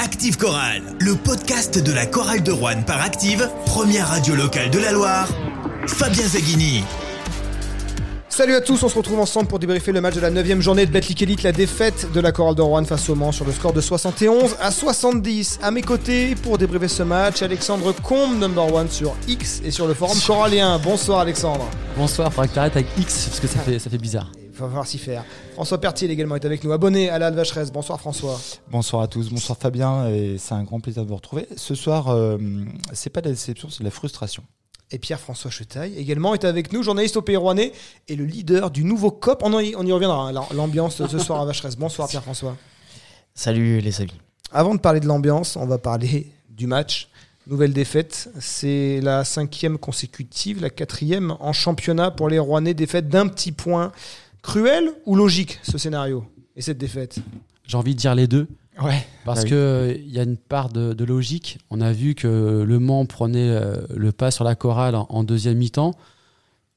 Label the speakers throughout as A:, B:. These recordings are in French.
A: Active Chorale, le podcast de la chorale de Rouen par Active, première radio locale de la Loire. Fabien Zaghini.
B: Salut à tous, on se retrouve ensemble pour débriefer le match de la 9 journée de Betclic Elite, la défaite de la chorale de Rouen face au Mans sur le score de 71 à 70. À mes côtés pour débriefer ce match, Alexandre Combe, number one sur X et sur le forum choralien. Bonsoir Alexandre.
C: Bonsoir, faudra que t'arrêtes avec X parce que ça fait, ça fait bizarre.
B: Il va falloir s'y faire. François Pertier également est avec nous, abonné à la Vacheresse. Bonsoir François.
D: Bonsoir à tous, bonsoir Fabien, et c'est un grand plaisir de vous retrouver. Ce soir, euh, c'est pas de la déception, c'est de la frustration.
B: Et Pierre-François Chetaille également est avec nous, journaliste au Pays Rouennais et le leader du nouveau COP. On, y, on y reviendra, hein, l'ambiance ce soir à Vacheresse. Bonsoir Pierre-François.
E: Salut les amis.
B: Avant de parler de l'ambiance, on va parler du match. Nouvelle défaite, c'est la cinquième consécutive, la quatrième en championnat pour les Rouennais. Défaite d'un petit point. Cruel ou logique ce scénario et cette défaite?
C: J'ai envie de dire les deux.
B: Ouais.
C: Parce
D: Ah oui.
C: qu'il que il y a une part de, de logique. On a vu que Le Mans prenait euh, le pas sur la chorale en, en deuxième mi-temps,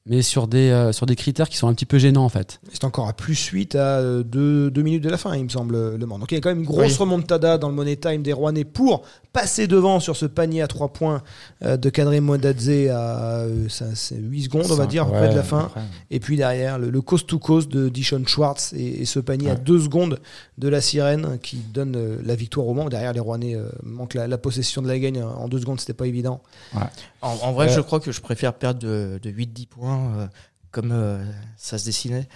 C: mais sur des, euh, sur des critères qui sont un petit peu gênants en fait.
B: C'est encore à plus 8 à 2 minutes de la fin, il me semble, Le Mans. Donc il y a quand même une grosse
E: Oui.
B: remontada dans le Money Time des Rouennais pour passer devant sur ce panier à 3 points euh, de Kadri Modadze à euh, ça, c'est 8 secondes, on va dire,
D: ouais,
B: près de la fin. Et puis derrière, le, le coast-to-coast de Dishon Schwartz et, et ce panier à
D: Ouais.
B: 2 secondes de la sirène qui donne euh, la victoire au Mans. Derrière, les Rouennais euh, manquent la, la possession de la gagne en 2 secondes, c'était pas évident.
E: En, en vrai,
B: Euh,
E: je crois que je préfère perdre de, de 8-10 points euh, comme euh, ça se dessinait.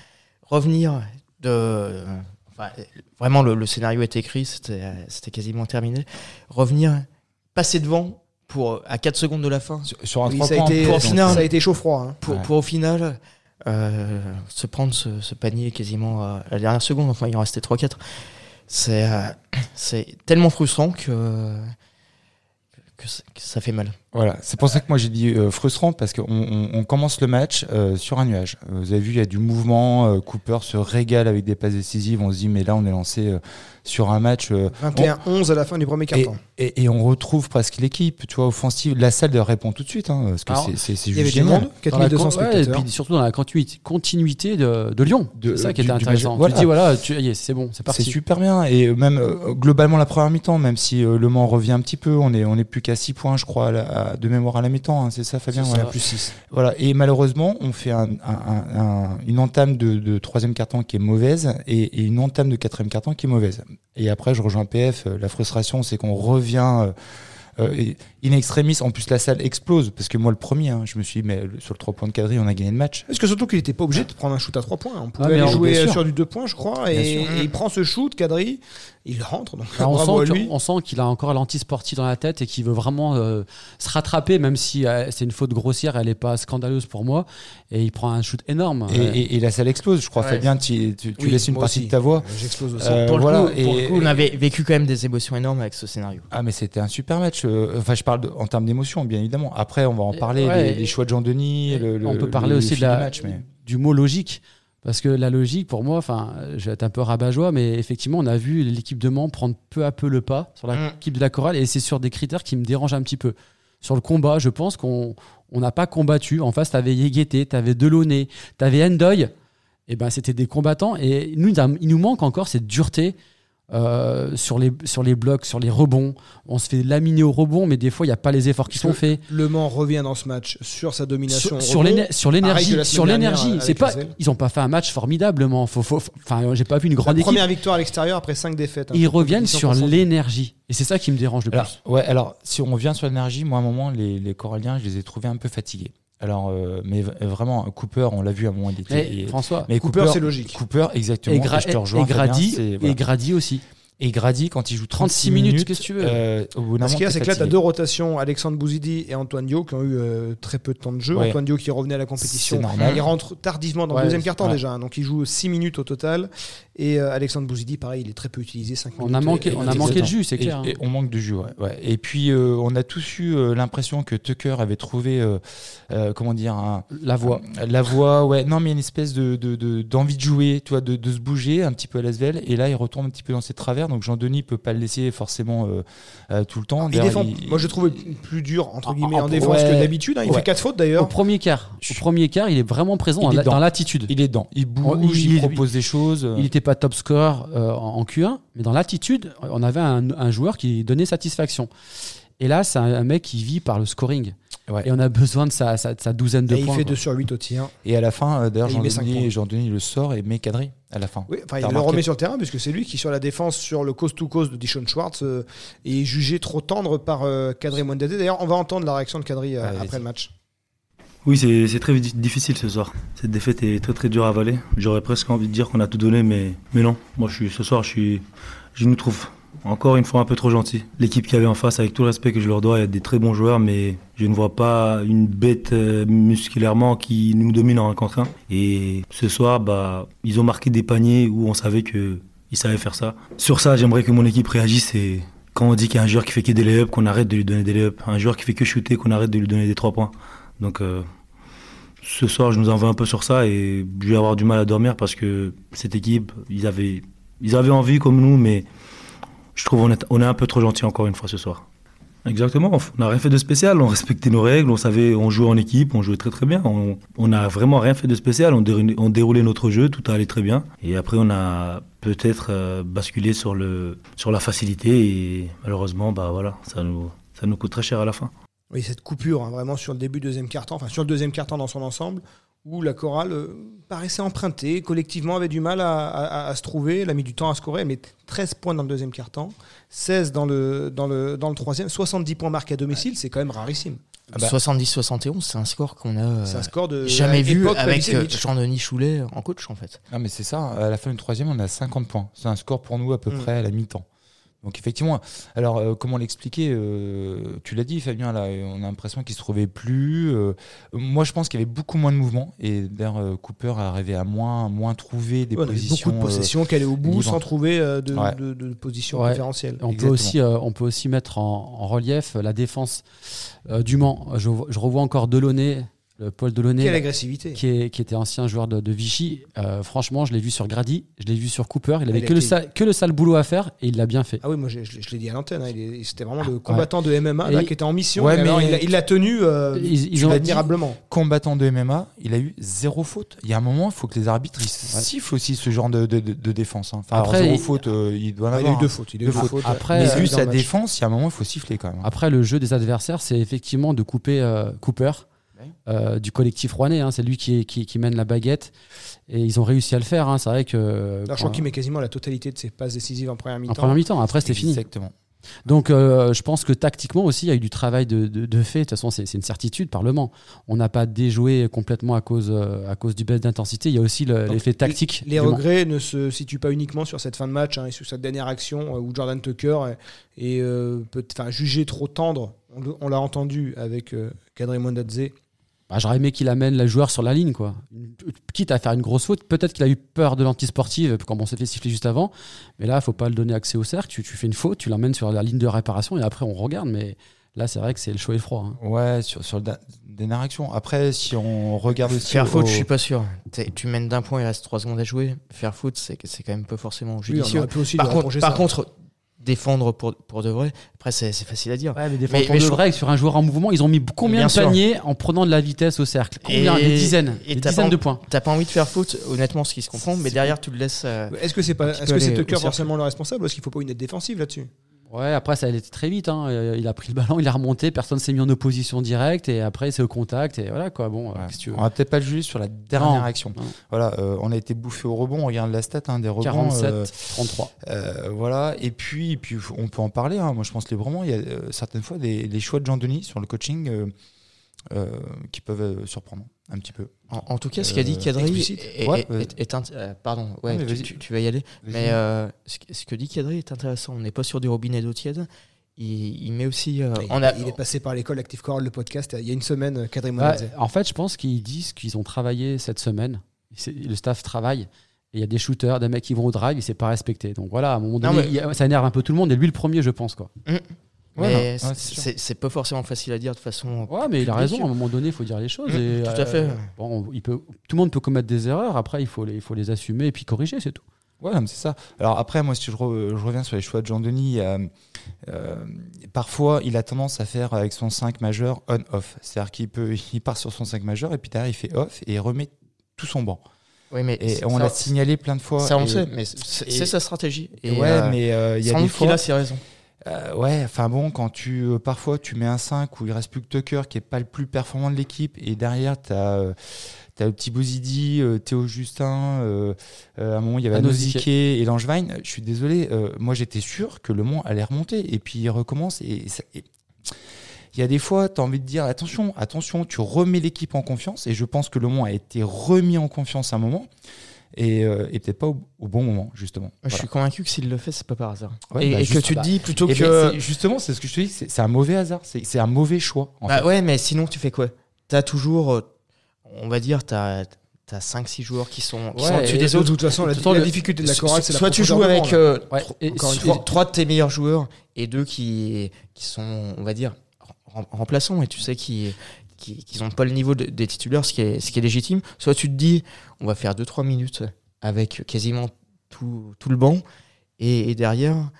E: Revenir de. enfin, vraiment, le, le scénario est écrit, c'était c'était quasiment terminé. Revenir, passer devant pour, à 4 secondes de la fin,
D: Sur, sur un
B: Oui,
D: trois
B: ça, a été,
E: pour
B: ça a été chaud-froid. hein.
E: pour,
D: Ouais.
E: pour au final euh, se prendre ce, ce panier quasiment à la dernière seconde. Enfin, il en restait 3-4. C'est euh, c'est tellement frustrant que, que, ça- fait mal.
D: Voilà, c'est pour ça que moi j'ai dit euh, frustrant parce qu'on on, commence le match euh, sur un nuage. Euh, Vous avez vu, il y a du mouvement. Cooper se régale avec des passes décisives. On se dit, mais là, on est lancé sur un match. euh,
B: 21-11 à la fin du premier
D: et,
B: quart-temps.
D: et, et on retrouve presque l'équipe, tu vois, offensive. La salle répond tout de suite, hein, parce que c'est- c'est c'est
B: Il y avait
D: juste
B: du monde,
C: Dans la
B: 4200
C: con- ouais, et
B: spectateurs.
C: puis surtout dans la continuité, continuité de, de Lyon.
D: De-
C: C'est ça qui était
D: du
C: intéressant. Tu dis voilà, c'est bon, c'est
D: C'est
C: parti.
D: super bien et même euh, globalement la première mi-temps, même si euh, Le Mans revient un petit peu, on est on est plus qu'à 6 points, je crois, à la- à- de mémoire à la mi-temps, hein, c'est ça, Fabien?
C: C'est
D: voilà.
C: ça.
B: plus 6.
D: Voilà. Et malheureusement, on fait un, un- un- un- une entame de, de troisième carton qui est mauvaise et, et une entame de quatrième carton qui est mauvaise. Et après, je rejoins PF. euh, La frustration, c'est qu'on revient. euh, euh, in extremis, en plus la salle explose parce que moi le premier, hein, je me suis dit mais sur le 3 points de quadrille on a gagné le match.
B: Parce que surtout qu'il n'était pas obligé de prendre un shoot à 3 points. On pouvait
C: Ah, mais
B: aller jouer euh, sur du 2 points, je crois. Et, il prend ce shoot, Kadri, il rentre. Donc
C: Là, on,
B: à
C: sent
B: lui.
C: qu'on- on sent qu'il a encore l'antisportif dans la tête et qu'il veut vraiment euh, se rattraper, même si euh, c'est une faute grossière, elle n'est pas scandaleuse pour moi. Et il prend un shoot énorme.
D: Et,
C: Ouais.
D: et- et la salle explose. Je crois
E: Ouais.
D: Fabien, tu, tu- tu
B: Oui,
D: laisses une partie
B: aussi.
D: de ta voix.
B: J'explose aussi.
D: Euh,
E: pour, le
D: voilà,
E: coup, pour le
D: et-
E: coup, on avait vécu quand même des émotions énormes avec ce scénario.
D: Ah mais c'était un super match. Enfin je parle de- en termes d'émotion bien évidemment. Après on va en
C: Et-
D: parler
C: ouais,
D: les, choix de Jean Denis. Le, le-
C: on peut parler
D: le
C: aussi
D: fil
C: de la,
D: du match. Mais...
C: du mot logique. Parce que la logique, pour moi, enfin, je vais être un peu rabat-joie, mais effectivement, on a vu l'équipe de Mans prendre peu à peu le pas sur
E: Mm.
C: l'équipe de la chorale, et c'est sur des critères qui me dérangent un petit peu. Sur le combat, je pense qu'on on n'a pas combattu. En face, tu avais Yegueté, tu avais Delaunay, tu avais Endoy. Et ben, c'était des combattants. Et nous, il nous manque encore cette dureté euh, sur, les, sur les blocs, sur les rebonds. On se fait laminer au rebond, mais des fois, il n'y a pas les efforts qui sont faits.
B: Le Mans revient dans ce match sur sa domination.
C: Sur, l'énergie,
B: la
C: sur l'énergie, c'est pas, ils ont pas fait un match formidablement. Faut, faut, faut- enfin, j'ai pas vu une
B: La
C: grande équipe.
B: première victoire à l'extérieur après 5 défaites. hein.
C: Ils reviennent sur l'énergie, et c'est ça qui me dérange le
D: Alors,
C: plus.
D: ouais, alors si on revient sur l'énergie, moi à un moment les, les Coralliens, je les ai trouvés un peu fatigués. Alors euh, mais vraiment Cooper, on l'a vu à un moment il était.
C: Mais
D: et-
C: François,
D: mais
B: Cooper, c'est logique.
D: Cooper exactement.
C: et, Gra-
D: et je te rejoins.
C: et Grady, et. Grady aussi.
D: Et Grady, quand il joue 36
C: 36 minutes,
D: minutes,
C: qu'est-ce que tu veux
D: euh, au bout d'un
B: Ce qu'il y a, c'est que là, tu as deux rotations, Alexandre Bouzidi et Antoine Dio, qui ont eu euh, très peu de temps de jeu.
D: Ouais.
B: Antoine Dio qui revenait à la compétition. Il rentre tardivement dans le deuxième quart-temps
D: ouais.
B: déjà, hein. donc il joue 6 minutes au total. Et euh, Alexandre Bouzidi, pareil, il est très peu utilisé, 5 minutes.
C: On a manqué,
B: Et-
C: on a manqué de jus, c'est clair.
D: Et, on manque de jus, ouais. ouais. Et puis, euh, on a tous eu euh, l'impression que Tucker avait trouvé, euh, euh, comment dire, un-
C: La voix.
D: la voix, ouais. Non, mais une espèce de, de- de- d'envie de, jouer, tu vois, de, de se bouger un petit peu à l'Asvel. Et là, il retombe un petit peu dans ses travers. Donc Jean-Denis peut pas le laisser forcément euh, euh, tout le temps.
B: Il
D: D'ailleurs,
B: défend.
D: il-
B: Moi, je trouve plus dur entre
C: En-
B: guillemets
C: en-
B: en, défense
C: ouais.
B: que d'habitude. hein. Il
D: Ouais.
B: fait quatre fautes
C: Au
B: d'ailleurs.
C: premier quart, au premier quart, il est vraiment présent
D: Il
C: dans
D: est
C: dans l'attitude.
D: il est dedans. Il bouge,
C: Oh, il-
D: il, propose des choses.
C: Il n'était pas top score euh, en en Q1, mais dans l'attitude, on avait un, un joueur qui donnait satisfaction. Et là, c'est un, un mec qui vit par le scoring.
D: Ouais.
C: Et on a besoin de sa, sa- de sa douzaine de
B: Et il
C: points.
B: fait
C: quoi.
B: 2 sur 8 au tir.
D: Et à la fin, euh, d'ailleurs,
B: il.
D: Jean-Denis le sort et met quadri à la fin.
B: Oui, enfin, il le remet sur le terrain puisque c'est lui qui, sur la défense, sur le coast-to-coast de Dishon Schwartz, euh, est jugé trop tendre par euh, Kadri Mwendade. D'ailleurs, on va entendre la réaction de Kadri euh, après le match.
F: Oui, c'est très di- difficile ce soir. Cette défaite est très très dure à avaler. J'aurais presque envie de dire qu'on a tout donné, mais, non. Moi, je suis, ce soir, je, nous trouve encore une fois un peu trop gentil. L'équipe qu'il y avait en face, avec tout le respect que je leur dois, il y a des très bons joueurs, mais je ne vois pas une bête euh, musculairement qui nous domine en un contre un. Et ce soir, bah, ils ont marqué des paniers où on savait qu'ils savaient faire ça. Sur ça, j'aimerais que mon équipe réagisse et quand on dit qu'il y a un joueur qui fait que des lay-ups, qu'on arrête de lui donner des lay-ups. Un joueur qui fait que shooter, qu'on arrête de lui donner des trois points. Donc euh, ce soir, je nous en veux un peu sur ça et je vais avoir du mal à dormir parce que cette équipe, ils avaient, ils avaient envie comme nous, mais je trouve on est, on est un peu trop gentil encore une fois ce soir. Exactement, on n'a rien fait de spécial, on respectait nos règles, on savait, on jouait en équipe, on jouait très très bien, on n'a vraiment rien fait de spécial, on déroulait, on déroulait notre jeu, tout allait très bien. Et après on a peut-être euh, basculé sur, le, sur la facilité. Et malheureusement, bah voilà, ça nous, ça nous coûte très cher à la fin.
B: Oui, cette coupure, hein, vraiment sur le début du deuxième quart-temps, enfin sur le deuxième quart-temps dans son ensemble, où la chorale euh, paraissait empruntée, collectivement avait du mal à, à- à se trouver, elle a mis du temps à scorer, elle met 13 points dans le deuxième quart-temps, 16 dans le, dans, le, dans le troisième, 70 points marqués à domicile, c'est quand même rarissime.
D: Ah bah.
E: 70-71, c'est un score qu'on a euh,
B: C'est un score de
E: jamais vu avec euh. Jean-Denis Choulet en coach en fait.
D: Ah mais c'est ça, à la fin du troisième, on a 50 points. C'est un score pour nous à peu
B: Mm.
D: près à la mi-temps. Donc effectivement, alors euh, comment l'expliquer euh, Tu l'as dit Fabien, là, on a l'impression qu'il se trouvait plus. euh, moi je pense qu'il y avait beaucoup moins de mouvement et d'ailleurs euh, Cooper arrivait à moins, moins trouver des
B: Ouais,
D: positions.
B: beaucoup de
D: euh,
B: possessions qu'elle est au bout
D: libres.
B: sans trouver euh, de,
D: Ouais.
B: de- de position
C: Ouais.
B: préférentielle.
C: On peut, aussi, euh, on peut aussi mettre en, en relief la défense euh, du Mans. Je, je revois encore Delaunay, le Paul Delaunay,
B: Quelle agressivité.
C: qui, est- qui était ancien joueur de, de Vichy. Euh, franchement, je l'ai vu sur Grady, je l'ai vu sur Cooper. Il avait
B: Il
C: que le, sale, que le sale boulot à faire et il l'a bien fait.
B: Ah oui, moi je, je- je l'ai dit à l'antenne, hein, c'était vraiment le combattant de MMA
C: Et
B: là,
C: il-
B: qui était en mission.
D: Ouais, mais-
B: il l'a- tenu euh,
C: Ils- ils ont-
B: admirablement.
D: combattant de MMA, il a eu zéro faute. Il y a un moment, il faut que les arbitres ils sifflent aussi ce genre de, de- de- de défense. hein. Enfin,
C: Après,
D: alors, zéro
C: il-
D: faute, euh, il doit en
B: Ah, il a
D: avoir.
B: eu deux
D: hein.
B: fautes. Il a eu
D: Deux fautes.
B: fautes.
C: Après,
D: Mais vu sa défense, il y a un moment, il faut siffler quand même.
C: Après, le jeu des adversaires, c'est effectivement de couper Cooper. Euh, du collectif rouennais. hein. C'est lui qui, est- qui, qui mène la baguette. Et ils ont réussi à le faire. hein. C'est vrai que.
B: Alors, je crois qu'il met quasiment la totalité de ses passes décisives en première
C: en
B: mi-temps.
C: première mi-temps. Après, c'était fini.
D: Exactement.
C: Donc, euh, je pense que tactiquement aussi, il y a eu du travail de, de, de fait. De toute façon, c'est c'est une certitude par le Mans. On n'a pas déjoué complètement à cause, euh, à cause du baisse d'intensité. Il y a aussi le-
B: Donc,
C: l'effet tactique.
B: Les
C: Mans.
B: regrets ne se situent pas uniquement sur cette fin de match hein, et sur cette dernière action euh, où Jordan Tucker est, est, euh, peut- jugé trop tendre. On, on l'a entendu avec euh, Kadri Mondadze.
C: Bah, J'aurais aimé qu'il amène le joueur sur la ligne, quoi. Quitte à faire une grosse faute, peut-être qu'il a eu peur de l'antisportive, comme on s'est fait siffler juste avant. Mais là, faut pas le donner accès au cercle. Tu, tu fais une faute, tu l'emmènes sur la ligne de réparation et après on regarde. Mais là, c'est vrai que c'est le chaud et le froid. hein.
D: Ouais, sur, sur le dernière action. Après, si on regarde aussi.
E: Faire
D: au-
E: faute, je suis pas sûr. Tu mènes d'un point, il reste 3 secondes à jouer. Faire faute, c'est c'est quand même pas forcément
B: Oui, on
E: judicieux.
B: pu aussi
E: par contre, défendre pour, pour de vrai, après c'est c'est facile à dire.
C: Ouais, mais des
E: Mais-
C: fois,
E: mais
C: de
E: je-
C: vrai, sur un joueur en mouvement, ils ont mis combien
E: Bien
C: de
E: sûr.
C: paniers en prenant de la vitesse au cercle? Combien?
E: Et-
C: Des dizaines.
E: et
C: des
E: t'as
C: dizaines
E: pas-
C: de points.
E: T'as pas envie de faire faute, honnêtement, ce qui se comprend, mais derrière tu le laisses. euh,
B: Est-ce que c'est pas, est-ce que c'est Tucker forcément le responsable ou est-ce qu'il faut pas une aide défensive là-dessus?
C: Ouais, après, ça allait très vite. hein. Euh, Il a pris le ballon, il a remonté, personne s'est mis en opposition directe et après, c'est au contact. Et voilà, quoi. Bon, euh,
D: Ouais.
C: qu'est-ce que tu veux
D: On va peut-être pas le juger sur la dernière
C: Non.
D: action.
C: Non.
D: Voilà, euh, on a été bouffé au rebond. On regarde la stat hein, des rebonds.
C: 47,
D: euh,
C: 33.
D: euh, voilà. Et puis, et puis, on peut en parler. hein. Moi, je pense librement. Il y a certaines fois des, choix de Jean Denis sur le coaching euh, qui peuvent euh, surprendre un petit peu.
E: En, en tout cas, ce qu'a dit
D: Euh,
E: Kadri
B: explicite.
E: est,
D: Ouais,
E: est-
D: ouais.
E: est- est int- euh, pardon, ouais, tu,
D: vas-y.
E: tu- tu vas y aller. Mais euh, ce, que- ce que dit Kadri est intéressant. On n'est pas sur du robinet d'eau tiède. Il, il met aussi. euh,
B: il,
E: on a,
B: il est passé par l'école Active Choral, le podcast, il y a une semaine, Kadri
C: Bah, en fait, je pense qu'ils disent qu'ils ont travaillé cette semaine. Le staff travaille. Et il y a des shooters, des mecs qui vont au drive, il s'est pas respecté. Donc voilà, à un moment
E: Non,
C: donné,
E: mais-
C: il ça énerve un peu tout le monde. Et lui, le premier, je pense. Quoi.
D: Ouais,
E: mais.
D: Ouais,
E: c'est- pas forcément facile à dire de façon.
C: Ouais, mais il a raison. À un moment donné, il faut dire les choses.
E: Mm,
C: et,
E: tout à fait.
C: Bon, il peut, tout le monde peut commettre des erreurs. Après, il faut les, il faut les assumer et puis corriger, c'est tout.
D: Ouais, c'est ça. Alors après, moi, si je, re- je reviens sur les choix de Jean-Denis, euh, euh, parfois, il a tendance à faire avec son 5 majeur on-off. C'est-à-dire qu'il peut, il part sur son 5 majeur et puis derrière, il fait off et il remet tout son banc.
E: Oui, mais
D: Et on l'a signalé plein de fois.
E: Ça, on
D: et-
E: le sait, mais c'est sa stratégie. Et
D: ouais,
E: euh,
D: mais euh, il y a
E: sans
D: des fois.
E: a ses raisons.
D: Euh, ouais, enfin bon, quand tu euh, parfois tu mets un 5 où il reste plus que Tucker qui est pas le plus performant de l'équipe et derrière tu as T'as le petit Bouzidi, euh, Théo Justin, euh, euh, à un moment il y avait.
C: Anosike
D: et Langevin. Je suis désolé, euh, moi j'étais sûr que Le Mans allait remonter et puis il recommence. Et- il y a des fois, tu as envie de dire attention, attention, tu remets l'équipe en confiance et je pense que Le Mans a été remis en confiance à un moment et, euh, et peut-être pas au, au bon moment, justement.
E: Je
D: Voilà.
E: suis convaincu que s'il le fait, c'est pas par hasard.
D: Ouais,
E: et
D: bah,
E: et que tu te
D: bah,
E: dis plutôt
D: Eh ben,
E: que.
D: c'est- justement, c'est ce que je te dis, c'est un mauvais hasard, c'est un mauvais choix. En
E: Bah
D: fait.
E: ouais, mais sinon, tu fais quoi? T'as toujours, euh, on va dire, t'as as 5-6 joueurs qui sont, qui
C: Ouais,
E: sont au-dessus des
B: de
E: autres.
B: toute façon, la,
C: De toute façon,
B: la difficulté de la chorale, c'est la
E: Soit tu joues avec euh,
C: Ouais, et
E: fois, trois de tes meilleurs joueurs et deux qui, qui sont, on va dire, rem- remplaçants et tu sais qu'ils qui, qu'ils ont pas le niveau de- des titulaires, ce qui, est, ce qui est légitime. Soit tu te dis, on va faire 2-3 minutes avec quasiment tout, tout le banc et, et derrière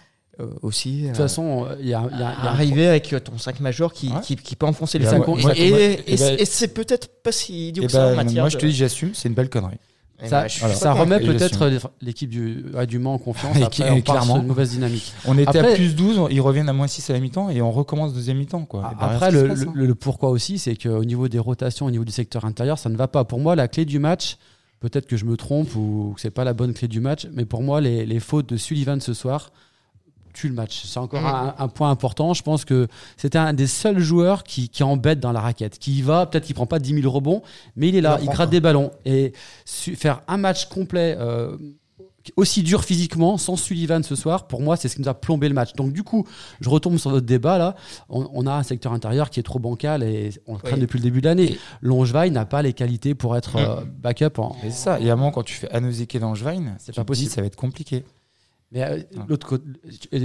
E: euh, aussi.
C: De toute façon, il y a, y a- y a un
E: arriver avec ton 5 majeur qui,
D: Ouais.
E: qui, qui peut enfoncer les
D: Et
E: cinq
D: moi-
E: et,
D: moi-
E: et- et-
D: et ben-
E: et c'est peut-être pas si idiot que ça en
D: ben,
E: matière
D: moi, je
E: de-
D: te dis, j'assume, c'est une belle connerie.
E: Eh
C: Ça,
E: ben, je
C: ça remet peut-être l'équipe du, ouais, du Mans en confiance.
D: Et
C: Après, on
D: et
C: sur
D: clairement.
C: une mauvaise dynamique.
D: On était
C: Après-
D: à plus 12, ils reviennent à moins 6 à la mi-temps et on recommence deuxième mi-temps. Quoi. Et derrière,
C: Après, le,
D: passe, hein.
C: le- le pourquoi aussi, c'est qu'au niveau des rotations, au niveau du secteur intérieur, ça ne va pas. Pour moi, la clé du match, peut-être que je me trompe ou que c'est pas la bonne clé du match, mais pour moi, les, les fautes de Sullivan ce soir tuent le match. C'est encore
E: Mm.
C: un, un point important. Je pense que c'était un des seuls joueurs qui, qui embête dans la raquette, qui y va, peut-être qu'il prend pas 10 000 rebonds, mais il est là,
B: Il
C: il, gratte des ballons. Et faire un match complet. euh, aussi dur physiquement, sans Sullivan ce soir, pour moi, c'est ce qui nous a plombé le match. Donc, du coup, je retombe sur votre débat là. On, on a un secteur intérieur qui est trop bancal et on le traîne
E: Oui.
C: depuis le début de l'année. Longevaille n'a pas les qualités pour être euh, backup. En,
D: Et c'est ça. Et à un moment, quand tu fais Anosike et Langevin, c'est
C: pas
D: possible. Ça va être compliqué.
C: Mais euh, l'autre côté,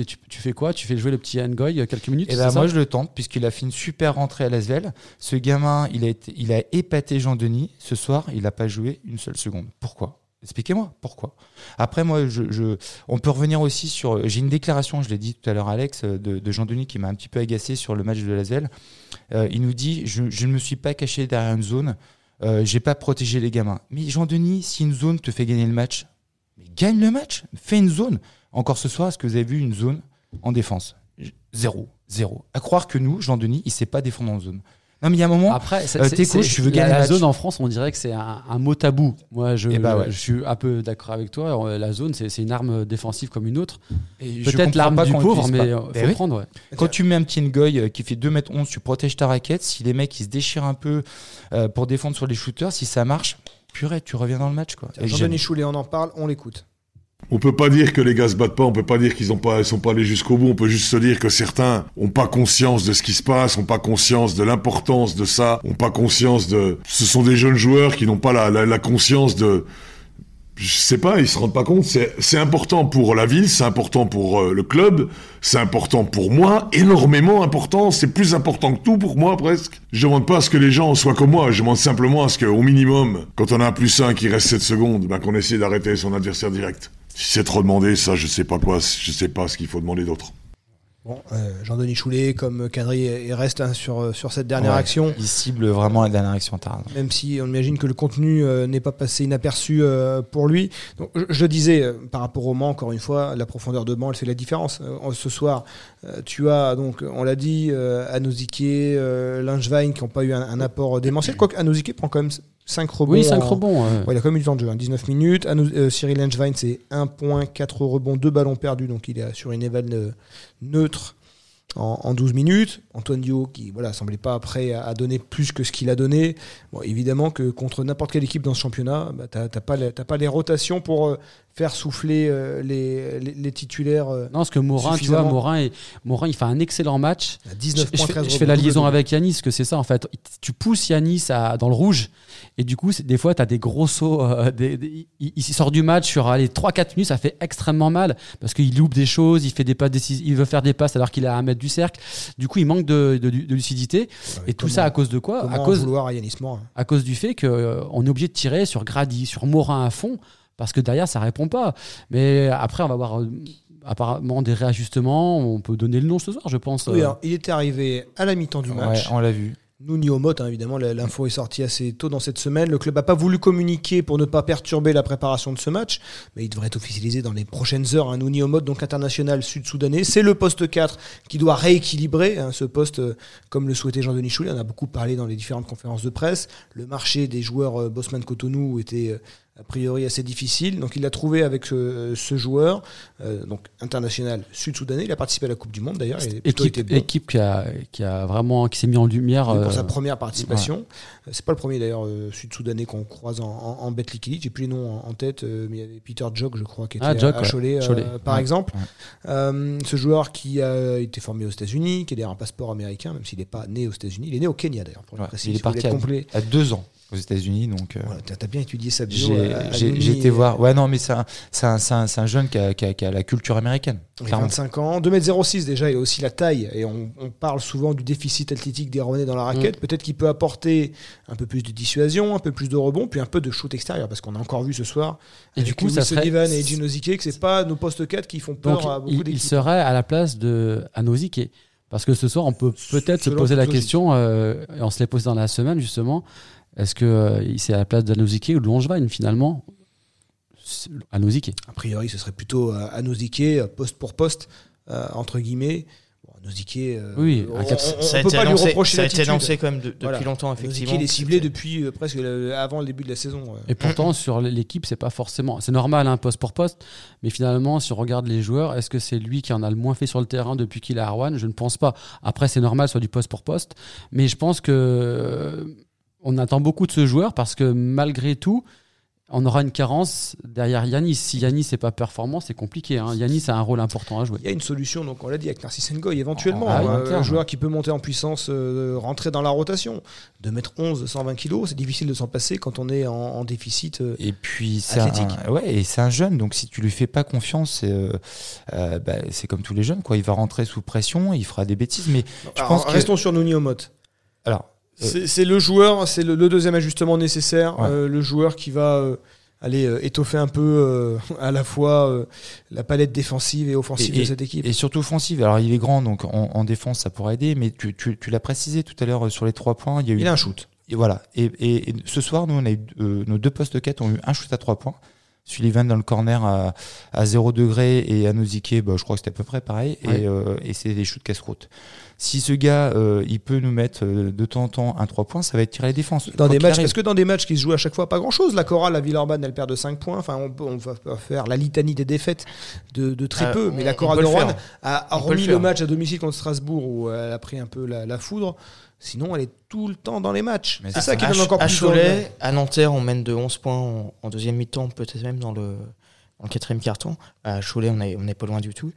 C: tu, fais quoi? Tu fais jouer le petit Ngoy euh, quelques minutes
D: Et
C: c'est
D: ben
C: ça?
D: moi, je le tente, puisqu'il a fait une super rentrée à Lasvel. Ce gamin, il a, été, il a épaté Jean-Denis. Ce soir, il n'a pas joué une seule seconde. Pourquoi? Expliquez-moi pourquoi? Après, moi, je, je- on peut revenir aussi sur. J'ai une déclaration, je l'ai dit tout à l'heure, Alex, euh, de, de Jean-Denis qui m'a un petit peu agacé sur le match de Lasvel. Euh, il nous dit je, je ne me suis pas caché derrière une zone, euh, j'ai pas protégé les gamins. Mais Jean-Denis, si une zone te fait gagner le match, mais gagne le match, fais une zone. Encore ce soir, est-ce que vous avez vu une zone en défense? Zéro, zéro. À croire que nous, Jean-Denis, il sait pas défendre en zone. Non, mais il y a un moment.
C: Après,
D: Euh, t'es coach, tu veux
C: la-
D: gagner
C: la,
D: match.
C: zone en France, on dirait que c'est un, un mot tabou. Moi, je,
D: Eh bah ouais.
C: je suis un peu d'accord avec toi. Euh, La zone, c'est une arme défensive comme une autre. Peut-être l'arme
D: pas
C: du pauvre, mais il faut
D: Ben oui.
C: prendre. ouais.
D: Quand tu mets un petit Ngoy euh, qui fait 2m11, tu protèges ta raquette. Si les mecs ils se déchirent un peu euh, pour défendre sur les shooters, si ça marche, purée, tu reviens dans le match.
B: Jean-Denis Choulet, on en parle, on l'écoute.
G: On peut pas dire que les gars se battent pas, on peut pas dire qu'ils ont pas, ils sont pas allés jusqu'au bout, on peut juste se dire que certains ont pas conscience de ce qui se passe, ont pas conscience de l'importance de ça, ont pas conscience de, ce sont des jeunes joueurs qui n'ont pas la, la, la conscience de, je sais pas, ils se rendent pas compte, c'est, important pour la ville, c'est important pour euh, le club, c'est important pour moi, énormément important, c'est plus important que tout pour moi presque. Je demande pas à ce que les gens soient comme moi, je demande simplement à ce qu'au minimum, quand on a un plus un qui reste 7 secondes, ben qu'on essaie d'arrêter son adversaire direct. Si c'est trop demandé, ça je sais pas quoi, je sais pas ce qu'il faut demander d'autre.
B: Bon, euh, Jean-Denis Choulet, comme Cadry, il reste hein, sur, sur cette dernière
D: Ouais.
B: action.
D: Il cible vraiment la dernière action tard.
B: même si on imagine que le contenu euh, n'est pas passé inaperçu euh, pour lui. Donc, je, je disais, euh, par rapport au Mans, encore une fois, la profondeur de banc, elle fait la différence. Euh, ce soir, euh, tu as, donc, on l'a dit, euh, Anosike, euh, Langevin qui n'ont pas eu un, un apport démentiel. Quoique Anosike prend quand même 5 rebonds.
C: Oui, 5
B: en-
C: rebonds. ouais.
B: Ouais, il a quand même eu du temps de jeu, hein, 19 minutes. Anou- euh, Cyril Langevin, c'est 1 point, 4 rebonds, 2 ballons perdus, donc il est sur une éval euh, neutre en, en 12 minutes. Antoine Dio, qui voilà, semblait pas prêt à, à donner plus que ce qu'il a donné. Bon, évidemment que contre n'importe quelle équipe dans ce championnat, bah, pas, les- t'as pas les rotations pour euh, faire souffler euh, les, les, les titulaires euh,
C: Non, parce que Morin, tu vois. Morin, est- Morin, il fait un excellent match.
B: à
C: Je,
B: 19
C: je
B: points,
C: fais,
B: 13
C: je fais la liaison avec Yanis, que c'est ça en fait. Tu pousses Yanis à- dans le rouge, et du coup, des fois, tu as des gros sauts. euh, des- des- il, il sort du match sur les 3-4 minutes, ça fait extrêmement mal parce qu'il loupe des choses, il, fait des passes il veut faire des passes alors qu'il est à un mètre du cercle. Du coup, il manque de, de- de lucidité. et tout
B: comment-
C: ça à cause de quoi? à cause,
B: Yanis
C: à cause du fait qu'on est obligé de tirer sur Grady, sur Morin à fond. Parce que derrière, ça répond pas. Mais après, on va voir euh, apparemment des réajustements. On peut donner le nom ce soir, je pense.
B: Oui,
C: Euh,
B: alors, il était arrivé à la mi-temps du
D: Ouais,
B: match.
D: on l'a vu.
B: Nouni Omot, hein, évidemment, l'info est sortie assez tôt dans cette semaine. Le club n'a pas voulu communiquer pour ne pas perturber la préparation de ce match, mais il devrait être officialisé dans les prochaines heures. Un Nouni Omot, donc international sud-soudanais. C'est le poste 4 qui doit rééquilibrer hein, ce poste, euh, comme le souhaitait Jean-Denis Choulet. On a beaucoup parlé dans les différentes conférences de presse. Le marché des joueurs euh, Bosman Cotonou était euh, a priori assez difficile. Donc il l'a trouvé avec ce, ce joueur, euh, donc international sud-soudanais. Il a participé à la Coupe du Monde d'ailleurs.
C: Équipe,
B: été bon.
C: équipe qui a, qui a vraiment qui s'est mis en lumière.
B: Pour
C: euh,
B: sa première participation. Euh, C'est pas le premier d'ailleurs euh, sud-soudanais qu'on croise en, en, en. J'ai plus les noms en, en tête, euh, mais il y avait Peter Jog, je crois, qui était
C: Ah, Jog,
B: à,
C: ouais.
B: Cholet, euh, par
D: Ouais,
B: exemple.
D: ouais.
B: Euh, ce joueur qui a été formé aux États-Unis, qui a d'ailleurs un passeport américain, même s'il n'est pas né aux États-Unis. Il est né au Kenya d'ailleurs, pour le
D: Ouais,
B: préciser.
D: il est parti à deux ans aux États-Unis, donc. euh,
B: Voilà, T'as t'as bien étudié sa bio.
D: J'ai été voir. Ouais, non, mais c'est un, jeune qui a, qui a- qui a la culture américaine.
B: Il a
D: clairement.
B: 25 ans, 2m06 déjà, il a aussi la taille, et on, on parle souvent du déficit athlétique des Rouennais dans la raquette.
C: Mm.
B: Peut-être qu'il peut apporter un peu plus de dissuasion, un peu plus de rebond, puis un peu de shoot extérieur, parce qu'on a encore vu ce soir,
C: Et du coup,
B: Louis
C: ça serait-
B: Sullivan et Gino que c'est pas nos postes 4 qui font peur
C: Donc,
B: à beaucoup
C: il, il
B: d'équipes.
C: serait à la place de Anosike. Parce que ce soir, on peut peut-être se poser la
B: logique.
C: question, euh, et on se l'est posé dans la semaine justement, est-ce que euh, c'est à la place d'Anosike ou de Longevine finalement?
B: A priori, ce serait plutôt euh, Anosike, euh, poste pour poste, euh, entre guillemets. Euh,
C: Oui,
B: on,
C: un quatre-
B: on- on
E: ça a
B: peut
E: été
B: pas lui reprocher
E: ça a été annoncé quand même de- depuis
B: Voilà.
E: longtemps, effectivement.
B: il est ciblé depuis euh, presque le- avant le début de la saison.
C: Et pourtant, sur l'équipe, c'est pas forcément. C'est normal, hein, poste pour poste. Mais finalement, si on regarde les joueurs, est-ce que c'est lui qui en a le moins fait sur le terrain depuis qu'il est à Rouen? Je ne pense pas. Après, c'est normal, soit du poste pour poste. Mais je pense que euh, on attend beaucoup de ce joueur parce que malgré tout, on aura une carence derrière Yanis. Si Yanis n'est pas performant, c'est compliqué. Hein. Yanis a un rôle important à jouer.
B: Il y a une solution, donc on l'a dit, avec Narcisse Ngoy, éventuellement.
C: Ah,
B: un
C: terme.
B: joueur qui peut monter en puissance, euh, rentrer dans la rotation. De mettre 11, 120 kilos, c'est difficile de s'en passer quand on est en, en déficit. euh,
D: Et puis c'est
B: Athlétique.
D: un, ouais, et c'est un jeune, donc si tu lui fais pas confiance, c'est euh, euh, bah, c'est comme tous les jeunes, quoi. Il va rentrer sous pression, il fera des bêtises, mais je
B: Alors,
D: pense que
B: Restons sur Nouni Omot.
D: alors.
B: C'est c'est le joueur, c'est le, le deuxième ajustement nécessaire.
D: Ouais.
B: euh, le joueur qui va euh, aller euh, étoffer un peu euh, à la fois euh, la palette défensive et offensive
D: Et-
B: de cette équipe.
D: et surtout offensive. Alors il est grand, donc en, en défense ça pourrait aider, mais tu, tu, tu l'as précisé tout à l'heure euh, sur les trois points. Il y a eu
B: Il a un shoot.
D: Et voilà. Et, et- et ce soir, nous, on a eu, euh, nos deux postes 4 ont eu un shoot à 3 points. Sullivan dans le corner à, à 0 degré et Anosike, bah, je crois que c'était à peu près pareil.
C: Ouais.
D: Et, euh, et c'est des shoots casse-croûte. Si ce gars, euh, il peut nous mettre euh, de temps en temps un 3 points, ça va être tiré la défense.
B: Dans des matchs, parce que dans des matchs qui se jouent à chaque fois pas grand chose, la chorale, la Villeurbanne, elle perd de 5 points. Enfin, on, peut- on va faire la litanie des défaites de, de très
E: Euh,
B: peu, mais la
E: on peut
B: de Rouen a,
E: le
B: remis le, match à domicile contre Strasbourg où elle a pris un peu la, la foudre. Sinon, elle est tout le temps dans les matchs. C'est ça qui
E: à,
B: donne encore
E: à
B: plus
E: Cholet,
B: d'envie.
E: à Nanterre, on mène de 11 points en, en deuxième mi-temps, peut-être même dans le, dans le quatrième carton. À Cholet, on n'est on pas loin du tout.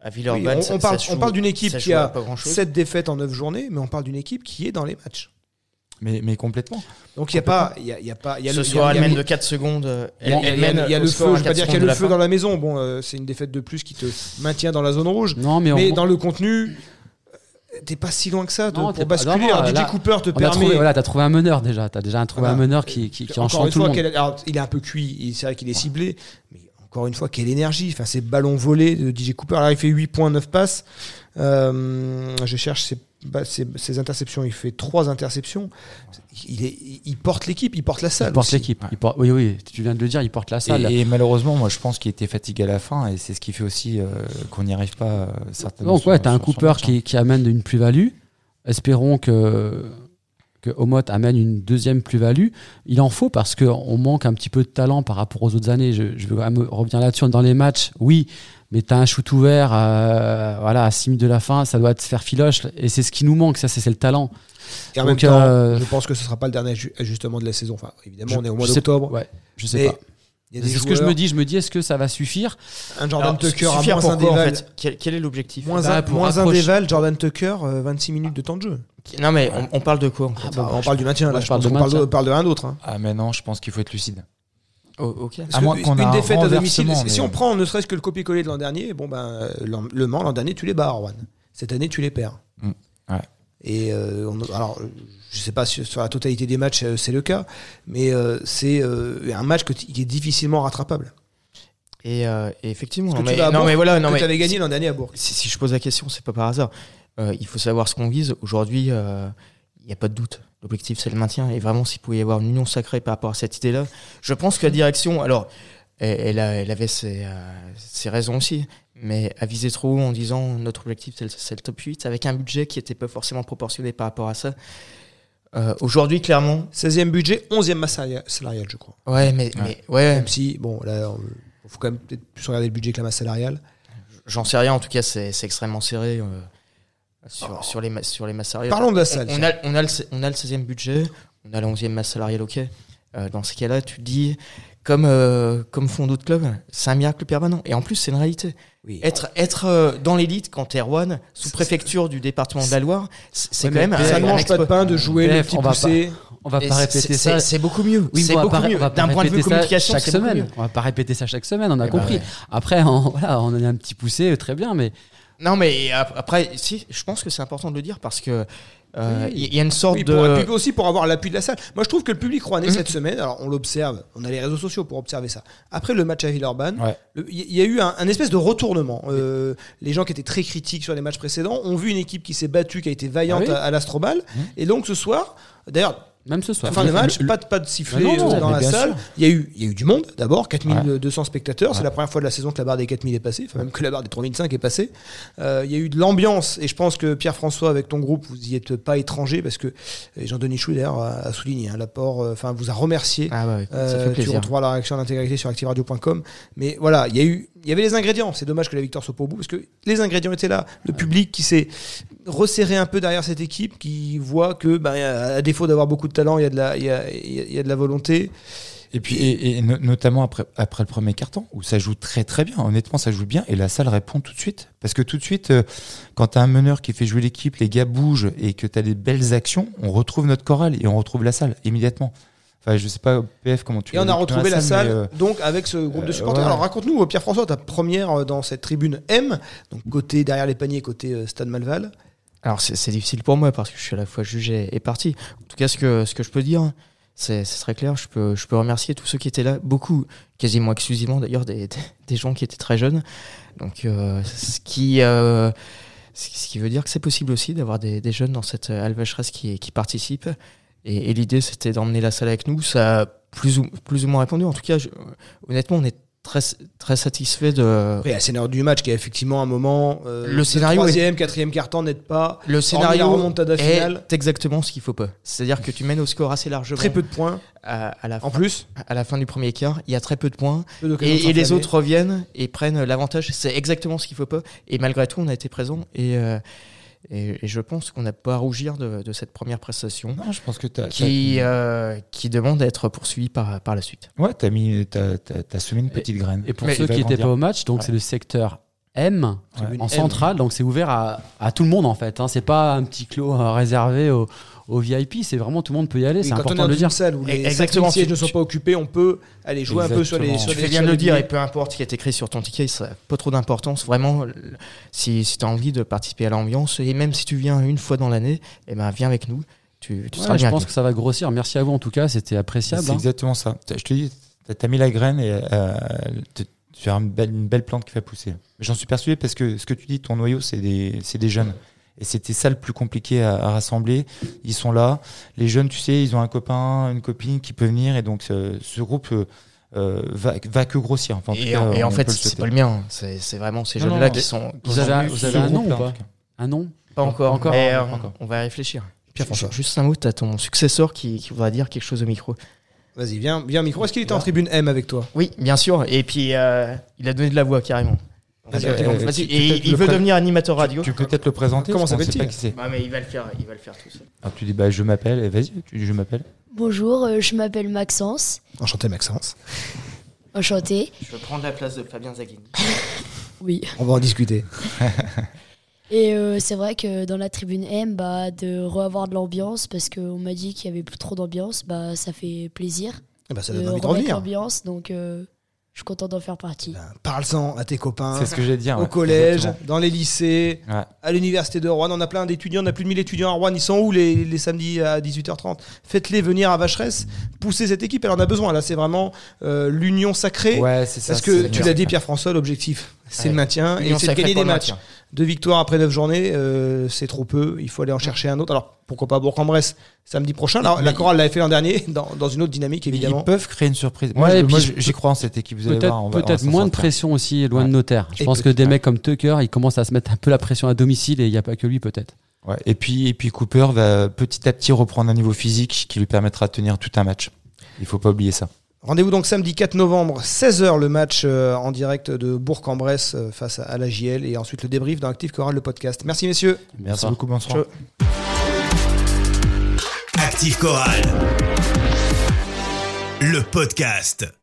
E: À
B: Oui,
E: Villeurbanne,
B: on,
E: ça-
B: on parle, d'une équipe qui
E: à
B: a
E: pas grand-chose.
B: 7 défaites en 9 journées, mais on parle d'une équipe qui est dans les matchs.
D: Mais, mais complètement.
B: Donc il y a pas, il y a, y a pas, il y a
E: Ce
B: le, il y a-
E: soir, elle
B: a-
E: mène de 4 secondes.
B: il y a- le feu,
E: à
B: je vais pas
E: 4
B: dire qu'il y a le feu
E: fin.
B: dans la maison. Bon, euh, c'est une défaite de plus qui te maintient dans la zone rouge.
C: Non, mais, on-
B: Mais dans le contenu, t'es pas si loin que ça de-
C: Non,
B: pour basculer.
C: non, non,
B: Alors, DJ
C: là,
B: Cooper te permet.
C: trouvé, voilà, t'as trouvé un meneur déjà. T'as déjà trouvé
B: Voilà.
C: un meneur qui, qui, qui
B: une
C: tout le
B: fois,
C: monde.
B: quel- alors, il est un peu cuit. il- C'est vrai qu'il est ciblé, mais encore une fois, quelle énergie. Enfin, ces ballons volés de DJ Cooper. Alors, il fait 8 points, 9 passes. Euh, je cherche ses, bah, ses- ses interceptions. Il fait 3 interceptions. Il, est, il- il porte l'équipe, il porte la salle.
C: Il porte l'équipe. Porte- Oui, oui, tu viens de le dire, il porte la salle.
D: Et, et malheureusement, moi, je pense qu'il était fatigué à la fin, et c'est ce qui fait aussi euh, qu'on n'y arrive pas euh, certainement.
C: Donc, ouais,
D: sur-
C: t'as un Cooper
D: hein.
C: qui, qui amène une plus-value. Espérons que, que Omot amène une deuxième plus-value. Il en faut parce qu'on manque un petit peu de talent par rapport aux autres années. Je, je vais quand même revenir là-dessus. Dans les matchs, oui, mais t'as un shoot ouvert euh, voilà, à 6 minutes de la fin, ça doit te faire filoche. Et c'est ce qui nous manque, ça, c'est c'est le talent.
B: Et en
C: Donc,
B: même temps,
C: euh,
B: je pense que ce sera pas le dernier aju- ajustement de la saison. Enfin, évidemment,
C: Je-
B: on est au mois d'octobre.
C: Ouais, je sais pas. C'est ce que je me dis. Je me dis, est-ce que ça va suffire
B: Un Jordan
E: Alors,
B: Tucker à
E: suffire
B: moins un
E: en
B: déval.
E: fait quel, quel est l'objectif
B: Moins
C: Bah,
B: un,
C: pour
B: moins un déval, Jordan Tucker, euh, 26 minutes de temps de jeu.
E: Non, mais on, on parle de quoi en fait
C: bah,
B: on parle du maintien, là.
C: je
B: Je
C: parle de
B: qu'on parle de,
C: maintien.
B: parle de rien d'autre. hein.
D: Ah, mais non, je pense qu'il faut être lucide.
E: Oh, ok.
B: Parce
D: À
B: que
D: moins qu'on
B: une
D: un
B: défaite à domicile, si on prend ne serait-ce que le copier-coller de l'an dernier, bon ben euh, le Mans l'an dernier tu les bats, Arwan. Cette année tu les perds.
D: Mm, ouais.
B: Et euh, on- alors euh, je sais pas si sur la totalité des matchs euh, c'est le cas, mais euh, c'est euh, un match que qui est difficilement rattrapable.
E: Et, euh, et effectivement, non mais,
B: vas à
E: non,
B: Bourg,
E: mais voilà, non
B: que
E: mais
B: tu avais gagné l'an dernier à Bourg.
E: si, si je pose la question, c'est pas par hasard. Euh, il faut savoir ce qu'on vise. Aujourd'hui, euh, n'y a pas de doute. L'objectif, c'est le maintien. Et vraiment, s'il pouvait y avoir une union sacrée par rapport à cette idée-là, je pense que la direction, alors, elle, elle, a- elle avait ses, euh, ses raisons aussi, mais à viser trop haut en disant notre objectif, c'est le, top 8, avec un budget qui n'était pas forcément proportionné par rapport à ça. Euh, Aujourd'hui, clairement,
B: 16e budget, 11e masse salaria- salariale, je crois.
E: ouais, mais, mais ouais,
B: Même si, bon, là, il faut quand même peut-être plus regarder le budget que la masse salariale.
E: j'en sais rien. En tout cas, c'est c'est extrêmement serré. euh, sur, sur les, sur les masses salariales.
B: Parlons de la
E: On-
B: salle.
E: On, a, on, a le, on a le 16e budget, on a la 11e masse salariale, ok. Euh, dans ce cas-là, tu te dis, comme, euh, comme font d'autres clubs, c'est un miracle permanent. Et en plus, c'est une réalité.
B: Oui.
E: Être, être euh, dans l'élite quand t'es Rouen, sous préfecture du département de la Loire, c'est
C: Ouais,
E: quand même
B: Ça ne mange pas de pain de jouer le
C: Bref,
B: petit
C: on va
B: poussé.
C: On va pas répéter ça.
E: C'est beaucoup mieux.
C: Oui,
E: c'est
C: mais on va
E: beaucoup mieux.
C: on va pas
E: D'un point de vue
C: répéter ça
E: communication,
C: chaque semaine. On va pas répéter ça chaque semaine, on a
E: Eh ben
C: compris.
E: ouais.
C: Après, on, voilà, on a un petit poussé, très bien, mais
E: Non, mais ap- après, si, je pense que c'est important de le dire parce que euh, il
C: Oui.
E: y a une sorte
B: Oui,
E: de.
B: pour, et puis aussi pour avoir l'appui de la salle. Moi, je trouve que le public rouennais
E: Mhm.
B: cette semaine, alors on l'observe, on a les réseaux sociaux pour observer ça. Après le match à Villeurbanne,
D: Ouais.
B: il y a eu un, un espèce de retournement. Euh, les gens qui étaient très critiques sur les matchs précédents ont vu une équipe qui s'est battue, qui a été vaillante
C: Ah oui.
B: à, à l'Astrobal.
D: Mhm.
B: Et donc ce soir, d'ailleurs,
C: même ce soir.
B: fin de match,
C: le-
B: pas de, pas de sifflet
C: Ah non, non,
B: euh, dans la salle. Il y, a eu, il y a eu du monde d'abord, 4200 spectateurs. C'est
D: Ouais.
B: la première fois de la saison que la barre des 4000 est passée, enfin même que la barre des 3005 est passée. Euh, il y a eu de l'ambiance et je pense que Pierre-François, avec ton groupe, vous y êtes pas étranger parce que Jean-Denis Chou d'ailleurs a, souligné hein, l'apport, euh, enfin vous a remercié.
E: Ah ouais, ça
B: Euh,
E: fait
B: tu
E: plaisir.
B: retrouveras la réaction en intégralité sur activeradio.com. Mais voilà, il y a eu, il y avait les ingrédients. C'est dommage que la victoire soit au bout parce que les ingrédients étaient là. Le public qui s'est resserré un peu derrière cette équipe, qui voit que, ben, à défaut d'avoir beaucoup de talent, il y a de la, il y a, il y a- de la volonté.
D: Et puis, et, et no- notamment après, après le premier carton, où ça joue très très bien. Honnêtement, ça joue bien et la salle répond tout de suite. Parce que tout de suite, euh, quand tu as un meneur qui fait jouer l'équipe, les gars bougent et que tu as des belles actions, on retrouve notre chorale et on retrouve la salle immédiatement. Enfin, je sais pas, PF, comment tu
B: Et on a retrouvé la salle,
D: euh,
B: donc avec ce groupe de
D: euh,
B: supporters.
D: ouais.
B: Alors raconte-nous, euh, Pierre-François, ta première dans cette tribune M, donc côté derrière les paniers, côté euh, Stade Malval.
E: Alors c'est difficile pour moi parce que je suis à la fois jugé et parti. En tout cas, ce que, ce que je peux dire, c'est très clair. Je peux, je peux remercier tous ceux qui étaient là, beaucoup, quasiment exclusivement d'ailleurs, des, des, des gens qui étaient très jeunes. Donc, euh, ce, qui, euh, ce qui- veut dire que c'est possible aussi d'avoir des, des jeunes dans cette alvacheresse qui, qui participent. Et, et l'idée, c'était d'emmener la salle avec nous. Ça a plus ou, plus ou moins répondu. En tout cas, je- honnêtement, on est très, très satisfait de,
B: Après, il y a le scénario du match qui a effectivement un moment. euh,
E: Le scénario
B: troisième, quatrième carton n'aide pas.
E: Le scénario
B: remontada finale.
E: est exactement ce qu'il faut pas. C'est-à-dire que tu mènes au score assez largement.
B: Très peu de points.
E: à, à la fin,
B: En plus,
E: à la fin du premier quart, il y a très peu de points
B: peu
E: et, et les autres reviennent et prennent l'avantage. C'est exactement ce qu'il faut pas. Et malgré tout, on a été présent et euh, et, et je pense qu'on n'a pas à rougir de, de cette première prestation
D: Non, je pense que t'as,
E: qui euh, qui demande d'être poursuivie par par la suite.
D: ouais, t'as, t'as, t'as semé une petite graine.
C: Et pour
E: Mais
C: ceux qui n'étaient pas au match, donc
D: Ouais.
C: c'est le secteur M en
B: M.
C: centrale, donc c'est ouvert à, à tout le monde en fait. Hein. C'est pas un petit clos euh, réservé aux, aux VIP, c'est vraiment tout le monde peut y aller.
B: Oui,
C: c'est
B: quand on est
C: important
B: dans
C: de le dire.
B: salle où les
E: Exactement,
B: 5000 sièges
E: tu-
B: ne sont
E: tu-
B: pas occupés, on peut aller jouer un peu sur les. Sur
E: Tu
B: les
E: fais bien le dire et peu importe ce qui est écrit sur ton ticket, ça n'a pas trop d'importance. Vraiment, si, si tu as envie de participer à l'ambiance et même si tu viens une fois dans l'année, eh ben viens avec nous. Tu, tu
C: Ouais,
E: seras
C: je
E: bien.
C: pense que ça va grossir. Merci à vous en tout cas, c'était appréciable.
D: C'est
C: hein.
D: exactement ça. Je te dis, t'as, t'as mis la graine et euh, tu as une belle, une belle plante qui va pousser. J'en suis persuadé parce que ce que tu dis, ton noyau, c'est des, c'est des jeunes. Et c'était ça le plus compliqué à, à rassembler. Ils sont là. Les jeunes, tu sais, ils ont un copain, une copine qui peut venir. Et donc, ce, ce groupe euh, euh, va, va que grossir. Enfin, en tout
E: Et,
D: cas,
E: en- et en fait, c'est pas le mien. C'est c'est vraiment ces jeunes-là qui sont. qui
C: Vous avez vous avez un nom ou
D: groupe-là,
C: pas. Un nom
E: Pas encore.
C: Encore,
E: mais, euh,
C: encore.
E: on va y réfléchir.
B: Pierre-François.
E: Juste un mot, t'as ton successeur qui, qui voudra dire quelque chose au micro.
B: Vas-y, viens, viens au micro. Est-ce qu'il était en tribune M avec toi?
E: Oui, bien sûr. Et puis, euh, il a donné de la voix carrément.
B: Vas-y,
D: Euh,
B: on t'écoute.
D: euh,
E: Vas-y.
D: tu- tu
E: Et il veut devenir animateur radio.
D: Tu peux peut-être le présenter
B: Comment
D: parce qu'on sait
B: s'appelle-t-il
D: pas qui c'est.
E: Ouais, mais il va le faire. Il va le faire tout seul.
D: Alors, tu dis, bah, je m'appelle. Et vas-y, tu dis, je m'appelle.
H: Bonjour, euh, je m'appelle Maxence.
B: Enchanté, Maxence.
H: Enchanté.
E: Je vais prendre la place de Fabien Zaghini.
H: Oui.
B: On va en discuter.
H: Et euh, c'est vrai que dans la tribune M, bah, de revoir de l'ambiance, parce qu'on m'a dit qu'il y avait plus trop d'ambiance, bah, ça fait plaisir
B: Eh ben, ça donne envie de revenir.
H: l'ambiance. Donc, euh, Je suis content d'en faire partie.
B: Ben, Parle-en à tes copains.
D: C'est ce que j'ai dit.
B: Au collège, dans les lycées,
D: Ouais.
B: à l'université de Rouen. On a plein d'étudiants, on a plus de 1000 étudiants à Rouen. Ils sont où les, les samedis à 18h30 Faites-les venir à Vacheresse, poussez cette équipe. Elle en a besoin. Là, c'est vraiment euh, l'union sacrée.
D: Ouais, c'est ça.
B: Parce que tu l'as dit, Pierre-François, l'objectif, c'est
E: Ouais.
B: le maintien et
E: Union
B: c'est de
E: sacrée
B: gagner
E: pour
B: des
E: le
B: matchs. Deux victoires après neuf journées, euh, c'est trop peu. Il faut aller en chercher un autre. Alors, pourquoi pas Bourg-en-Bresse samedi prochain Alors, La chorale l'avait fait l'an dernier, dans, dans une autre dynamique,
D: Mais
B: évidemment.
D: Ils peuvent créer une surprise. Moi,
C: Ouais, et
D: j'y crois en cette équipe. Vous allez voir. on
C: Peut-être moins de pression aussi, loin
D: Ouais.
C: de nos terres. Je
B: Et
C: pense que des
B: ouais.
C: mecs comme Tucker, ils commencent à se mettre un peu la pression à domicile et il n'y a pas que lui peut-être.
D: Ouais. Et puis, et puis Cooper va petit à petit reprendre un niveau physique qui lui permettra de tenir tout un match. Il faut pas oublier ça.
B: Rendez-vous donc samedi 4 novembre, 16h, le match euh, en direct de Bourg-en-Bresse euh, face à, à la JL et ensuite le débrief dans Active Chorale, le podcast. Merci messieurs.
D: Merci beaucoup. Bonsoir.
B: Ciao.
A: Active Chorale. Le podcast.